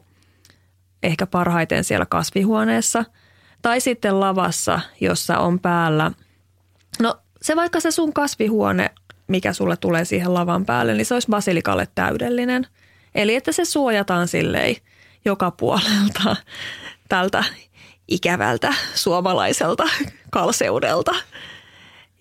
ehkä parhaiten siellä kasvihuoneessa tai sitten lavassa, jossa on päällä. Se vaikka se sun kasvihuone mikä sulle tulee siihen lavan päälle, niin se olisi basilikalle täydellinen. Eli että se suojataan silleen joka puolelta tältä ikävältä suomalaiselta kalseudelta.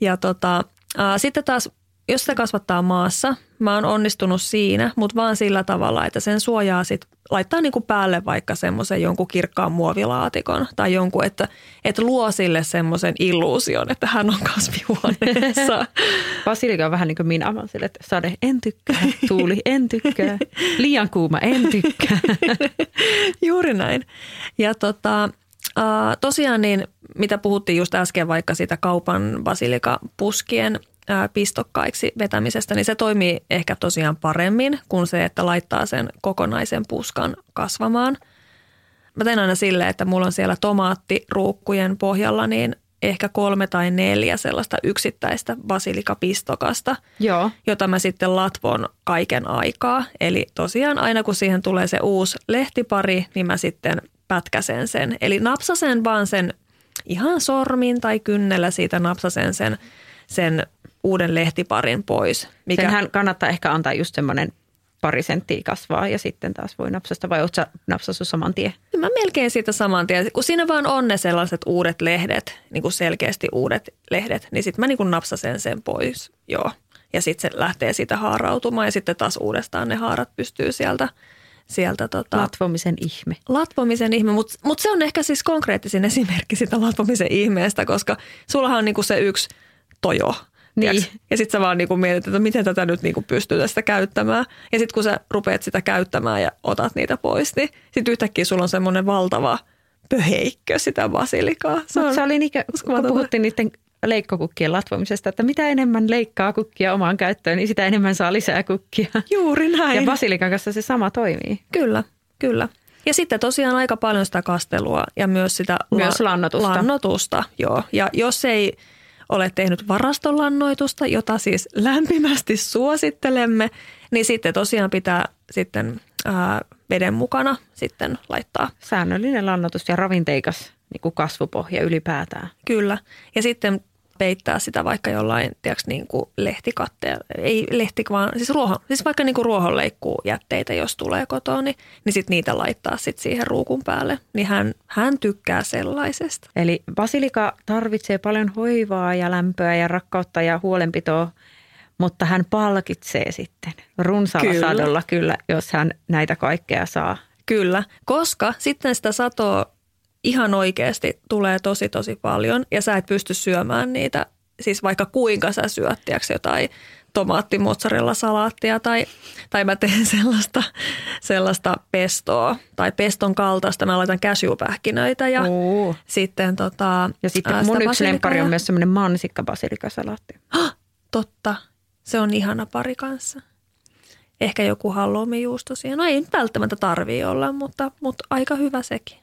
Ja tota, ää, sitten taas jos sitä kasvattaa maassa, mä oon onnistunut siinä, mutta vaan sillä tavalla, että sen suojaa sit laittaa niinku päälle vaikka semmoisen jonkun kirkkaan muovilaatikon tai jonkun, että, että luo sille semmoisen illuusion, että hän on kasvihuoneessa. [laughs] Basilika on vähän niin kuin minä, mä sille, että sade en tykkää, tuuli en tykkää, liian kuuma en tykkää. [laughs] Juuri näin. Ja tota, tosiaan niin, mitä puhuttiin just äsken vaikka sitä kaupan basilikapuskien pistokkaiksi vetämisestä, niin se toimii ehkä tosiaan paremmin kuin se, että laittaa sen kokonaisen puskan kasvamaan. Mä teen aina silleen, että mulla on siellä tomaattiruukkujen pohjalla niin ehkä kolme tai neljä sellaista yksittäistä basilikapistokasta, Joo. jota mä sitten latvon kaiken aikaa. Eli tosiaan aina kun siihen tulee se uusi lehtipari, niin mä sitten pätkäsen sen. Eli napsasen vaan sen ihan sormin tai kynnellä siitä napsasen sen, sen uuden lehtiparin pois. Mikä... Senhän kannattaa ehkä antaa just semmoinen pari senttiä kasvaa ja sitten taas voi napsasta vai oletko napsassut saman tien? Mä melkein siitä saman tien. Kun siinä vaan on ne sellaiset uudet lehdet, niin kuin selkeästi uudet lehdet, niin sitten mä niin kuin napsasen sen pois, joo. Ja sitten se lähtee siitä haarautumaan ja sitten taas uudestaan ne haarat pystyy sieltä sieltä tota, Latvomisen ihme. Latvomisen ihme, mutta mut se on ehkä siis konkreettisin esimerkki sitä latvomisen ihmeestä, koska sullahan on niinku se yksi tojo, niin. Ja sitten sä vaan niinku mietit, että miten tätä nyt niinku pystyy tästä käyttämään. Ja sitten kun sä rupeat sitä käyttämään ja otat niitä pois, niin sitten yhtäkkiä sulla on semmoinen valtava pöheikkö sitä basilikaa. Se, on, se oli niinkö, kun puhuttiin niiden leikkokukkien latvomisesta, että mitä enemmän leikkaa kukkia omaan käyttöön, niin sitä enemmän saa lisää kukkia. Juuri näin. Ja basilikan kanssa se sama toimii. Kyllä, kyllä. Ja sitten tosiaan aika paljon sitä kastelua ja myös sitä Myös lannoitusta. lannotusta joo. Ja jos ei ole tehnyt varastolannoitusta, jota siis lämpimästi suosittelemme, niin sitten tosiaan pitää sitten ää, veden mukana sitten laittaa. Säännöllinen lannoitus ja ravinteikas niin kuin kasvupohja ylipäätään. Kyllä. Ja sitten peittää sitä vaikka jollain, tiedätkö, niin kuin lehtikatteja, ei lehti, vaan siis, ruohon, siis vaikka niin kuin ruohonleikkuu jätteitä, jos tulee kotoa, niin, niin sitten niitä laittaa sitten siihen ruukun päälle. Niin hän, hän tykkää sellaisesta. Eli basilika tarvitsee paljon hoivaa ja lämpöä ja rakkautta ja huolenpitoa, mutta hän palkitsee sitten runsaalla Kyllä. sadolla kyllä, jos hän näitä kaikkea saa. Kyllä, koska sitten sitä satoa ihan oikeasti tulee tosi tosi paljon ja sä et pysty syömään niitä, siis vaikka kuinka sä syöt, tiedätkö, jotain tomaattimozzarella salaattia tai, tai mä teen [laughs] sellaista, sellaista pestoa tai peston kaltaista. Mä laitan käsiupähkinöitä ja Oo. sitten tota, Ja sitten ää, mun yksi basilikaa on myös semmoinen mansikka basilikasalaatti. [gasps] Totta, se on ihana pari kanssa. Ehkä joku halloumijuusto siihen. No ei nyt välttämättä tarvii olla, mutta, mutta aika hyvä sekin.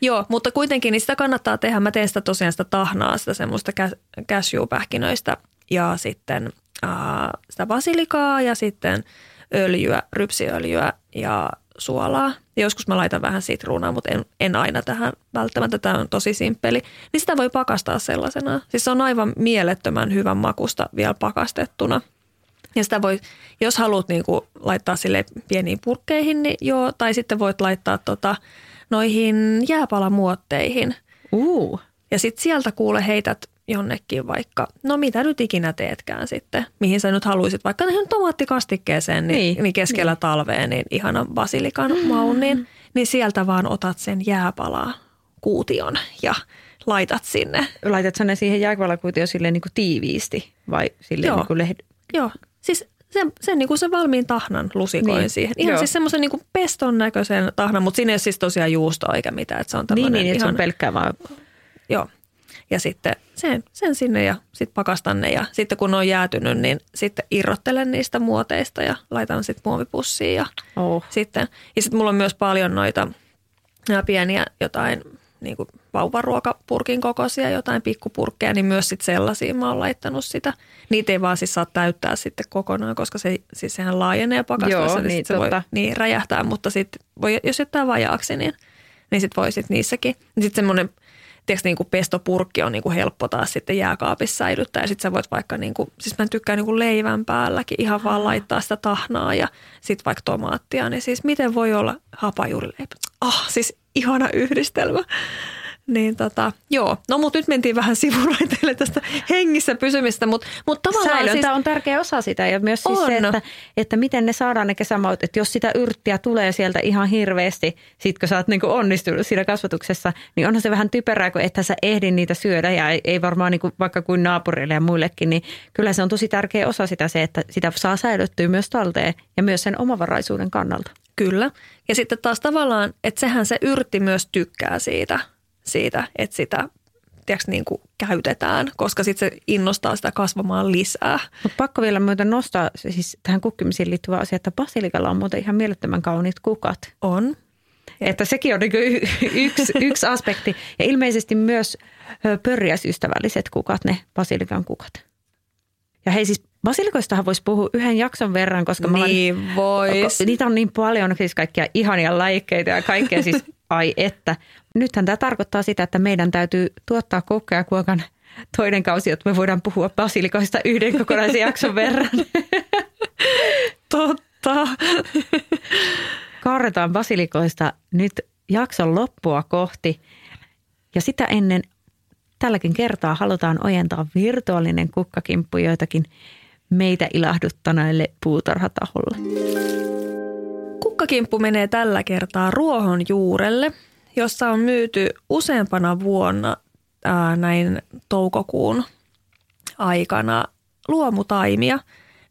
Joo, mutta kuitenkin niin sitä kannattaa tehdä. Mä teen sitä tosiaan sitä tahnaa, sitä semmoista cashew-pähkinöistä ja sitten ää, sitä basilikaa ja sitten öljyä, rypsiöljyä ja suolaa. Ja joskus mä laitan vähän sitruunaa, mutta en, en aina tähän välttämättä. Tämä on tosi simppeli. Niin sitä voi pakastaa sellaisena. Siis se on aivan mielettömän hyvän makusta vielä pakastettuna. Ja sitä voi, jos haluat niin kuin laittaa sille pieniin purkkeihin, niin joo. Tai sitten voit laittaa tota, noihin jääpalamuotteihin. Uu, Ja sitten sieltä kuule heität jonnekin vaikka, no mitä nyt ikinä teetkään sitten, mihin sä nyt haluaisit, vaikka ihan tomaattikastikkeeseen, niin, niin, Niin, keskellä niin. talvea, niin ihanan basilikan maun, niin, niin sieltä vaan otat sen jääpalaa kuution ja laitat sinne. laitat sä ne siihen jääkvalakuutioon silleen niin kuin tiiviisti vai silleen Joo. niin kuin lehd... Joo, siis sen, sen, niin kuin sen valmiin tahnan lusikoin Niin, siihen. Ihan joo. siis semmoisen niin peston näköisen tahnan, mutta siinä ei ole siis tosiaan juustoa eikä mitään. Että se on Niin, niin, että se ihan, on pelkkää vaan Joo. Ja sitten sen, sen sinne ja sitten pakastan ne ja sitten kun ne on jäätynyt, niin sitten irrottelen niistä muoteista ja laitan sitten muovipussiin ja oh. sitten. Ja sitten mulla on myös paljon noita pieniä jotain niin kuin vauvaruokapurkin kokoisia, jotain pikkupurkkeja, niin myös sitten sellaisia mä oon laittanut sitä. Niitä ei vaan siis saa täyttää sitten kokonaan, koska se, siis sehän laajenee pakastuessa, Joo, niin, niin, sit se voi niin räjähtää, mutta sitten voi, jos jättää vajaaksi, niin, niin sitten voi sitten niissäkin. Sitten semmoinen tiedätkö, niin kuin pestopurkki on niin kuin helppo taas sitten jääkaapissa säilyttää. Ja sitten sä voit vaikka, niin kuin, siis mä tykkään niin kuin leivän päälläkin ihan vaan laittaa sitä tahnaa ja sitten vaikka tomaattia. Niin siis miten voi olla hapajuurileipä? Ah, siis ihana yhdistelmä. Niin tota, joo. No mutta nyt mentiin vähän sivuraiteille tästä hengissä pysymistä, mutta mut tavallaan Säilöntä siis, on tärkeä osa sitä ja myös siis se, että, että miten ne saadaan ne kesämaut. Että jos sitä yrttiä tulee sieltä ihan hirveästi, sit kun sä oot niinku onnistunut siinä kasvatuksessa, niin onhan se vähän typerää, kun ethän sä ehdi niitä syödä ja ei, ei varmaan niinku, vaikka kuin naapurille ja muillekin, niin kyllä se on tosi tärkeä osa sitä se, että sitä saa säilyttyä myös talteen ja myös sen omavaraisuuden kannalta. Kyllä. Ja sitten taas tavallaan, että sehän se yrtti myös tykkää siitä, siitä että sitä tiedätkö, niin kuin käytetään, koska sitten se innostaa sitä kasvamaan lisää. Mutta pakko vielä muuten nostaa siis tähän kukkimisiin liittyvä asia, että basilikalla on muuten ihan mielettömän kauniit kukat. On. Että sekin on y- yksi, [laughs] yksi aspekti. Ja ilmeisesti myös pörjäisystävälliset kukat, ne basilikan kukat. Ja hei siis basilikoistahan voisi puhua yhden jakson verran, koska mä olen- Niin vois. niitä on niin paljon, siis kaikkia ihania lajikkeita ja kaikkea siis, ai että. Nythän tämä tarkoittaa sitä, että meidän täytyy tuottaa kokka ja kuokan toinen kausi, että me voidaan puhua basilikoista yhden kokonaisen jakson verran. [laughs] Totta. Kaarretaan basilikoista nyt jakson loppua kohti. Ja sitä ennen tälläkin kertaa halutaan ojentaa virtuaalinen kukkakimppu joitakin meitä ilahduttaneille puutarhataholle. Kukkakimppu menee tällä kertaa ruohonjuurelle, jossa on myyty useampana vuonna ää, näin toukokuun aikana luomutaimia.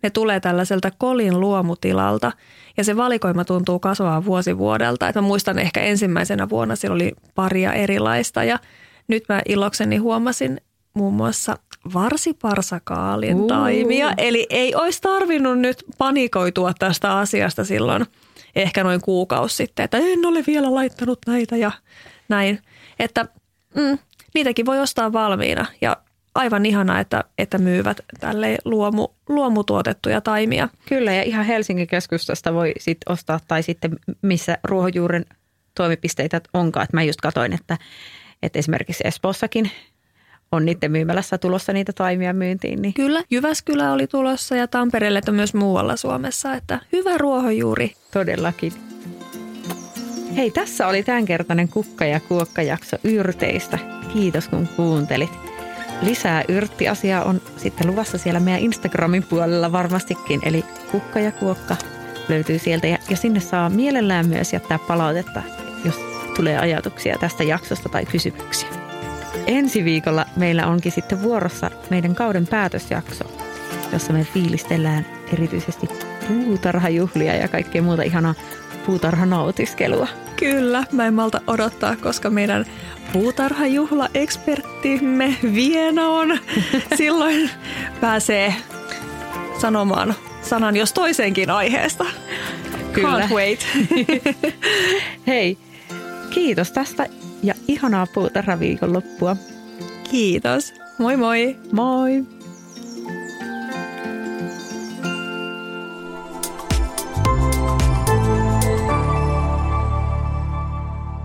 Ne tulee tällaiselta kolin luomutilalta ja se valikoima tuntuu kasvaa vuosi vuodelta. Et mä muistan ehkä ensimmäisenä vuonna siellä oli paria erilaista ja nyt mä ilokseni huomasin muun muassa varsiparsakaalin uh. taimia. Eli ei olisi tarvinnut nyt panikoitua tästä asiasta silloin ehkä noin kuukausi sitten, että en ole vielä laittanut näitä ja näin. Että mm, niitäkin voi ostaa valmiina ja aivan ihana, että, että myyvät tälle luomu, luomutuotettuja taimia. Kyllä ja ihan Helsingin keskustasta voi sit ostaa tai sitten missä ruohonjuuren toimipisteitä onkaan. Että mä just katoin, että, että esimerkiksi Espoossakin on niiden myymälässä tulossa niitä taimia myyntiin. Niin. Kyllä, Jyväskylä oli tulossa ja Tampereelle että myös muualla Suomessa, että hyvä ruohonjuuri. Todellakin. Hei, tässä oli tämänkertainen kukka- ja kuokka-jakso yrteistä. Kiitos kun kuuntelit. Lisää yrttiasiaa on sitten luvassa siellä meidän Instagramin puolella varmastikin, eli kukka ja kuokka löytyy sieltä ja, ja sinne saa mielellään myös jättää palautetta, jos tulee ajatuksia tästä jaksosta tai kysymyksiä. Ensi viikolla meillä onkin sitten vuorossa meidän kauden päätösjakso, jossa me fiilistellään erityisesti puutarhajuhlia ja kaikkea muuta ihanaa puutarhanautiskelua. Kyllä, mä en malta odottaa, koska meidän puutarhajuhla-ekspertimme Viena on [laughs] silloin pääsee sanomaan sanan jos toiseenkin aiheesta. Kyllä. Can't wait. [laughs] Hei, kiitos tästä ja ihanaa puutarhaviikonloppua. Kiitos. Moi moi. Moi.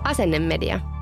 Asennemedia.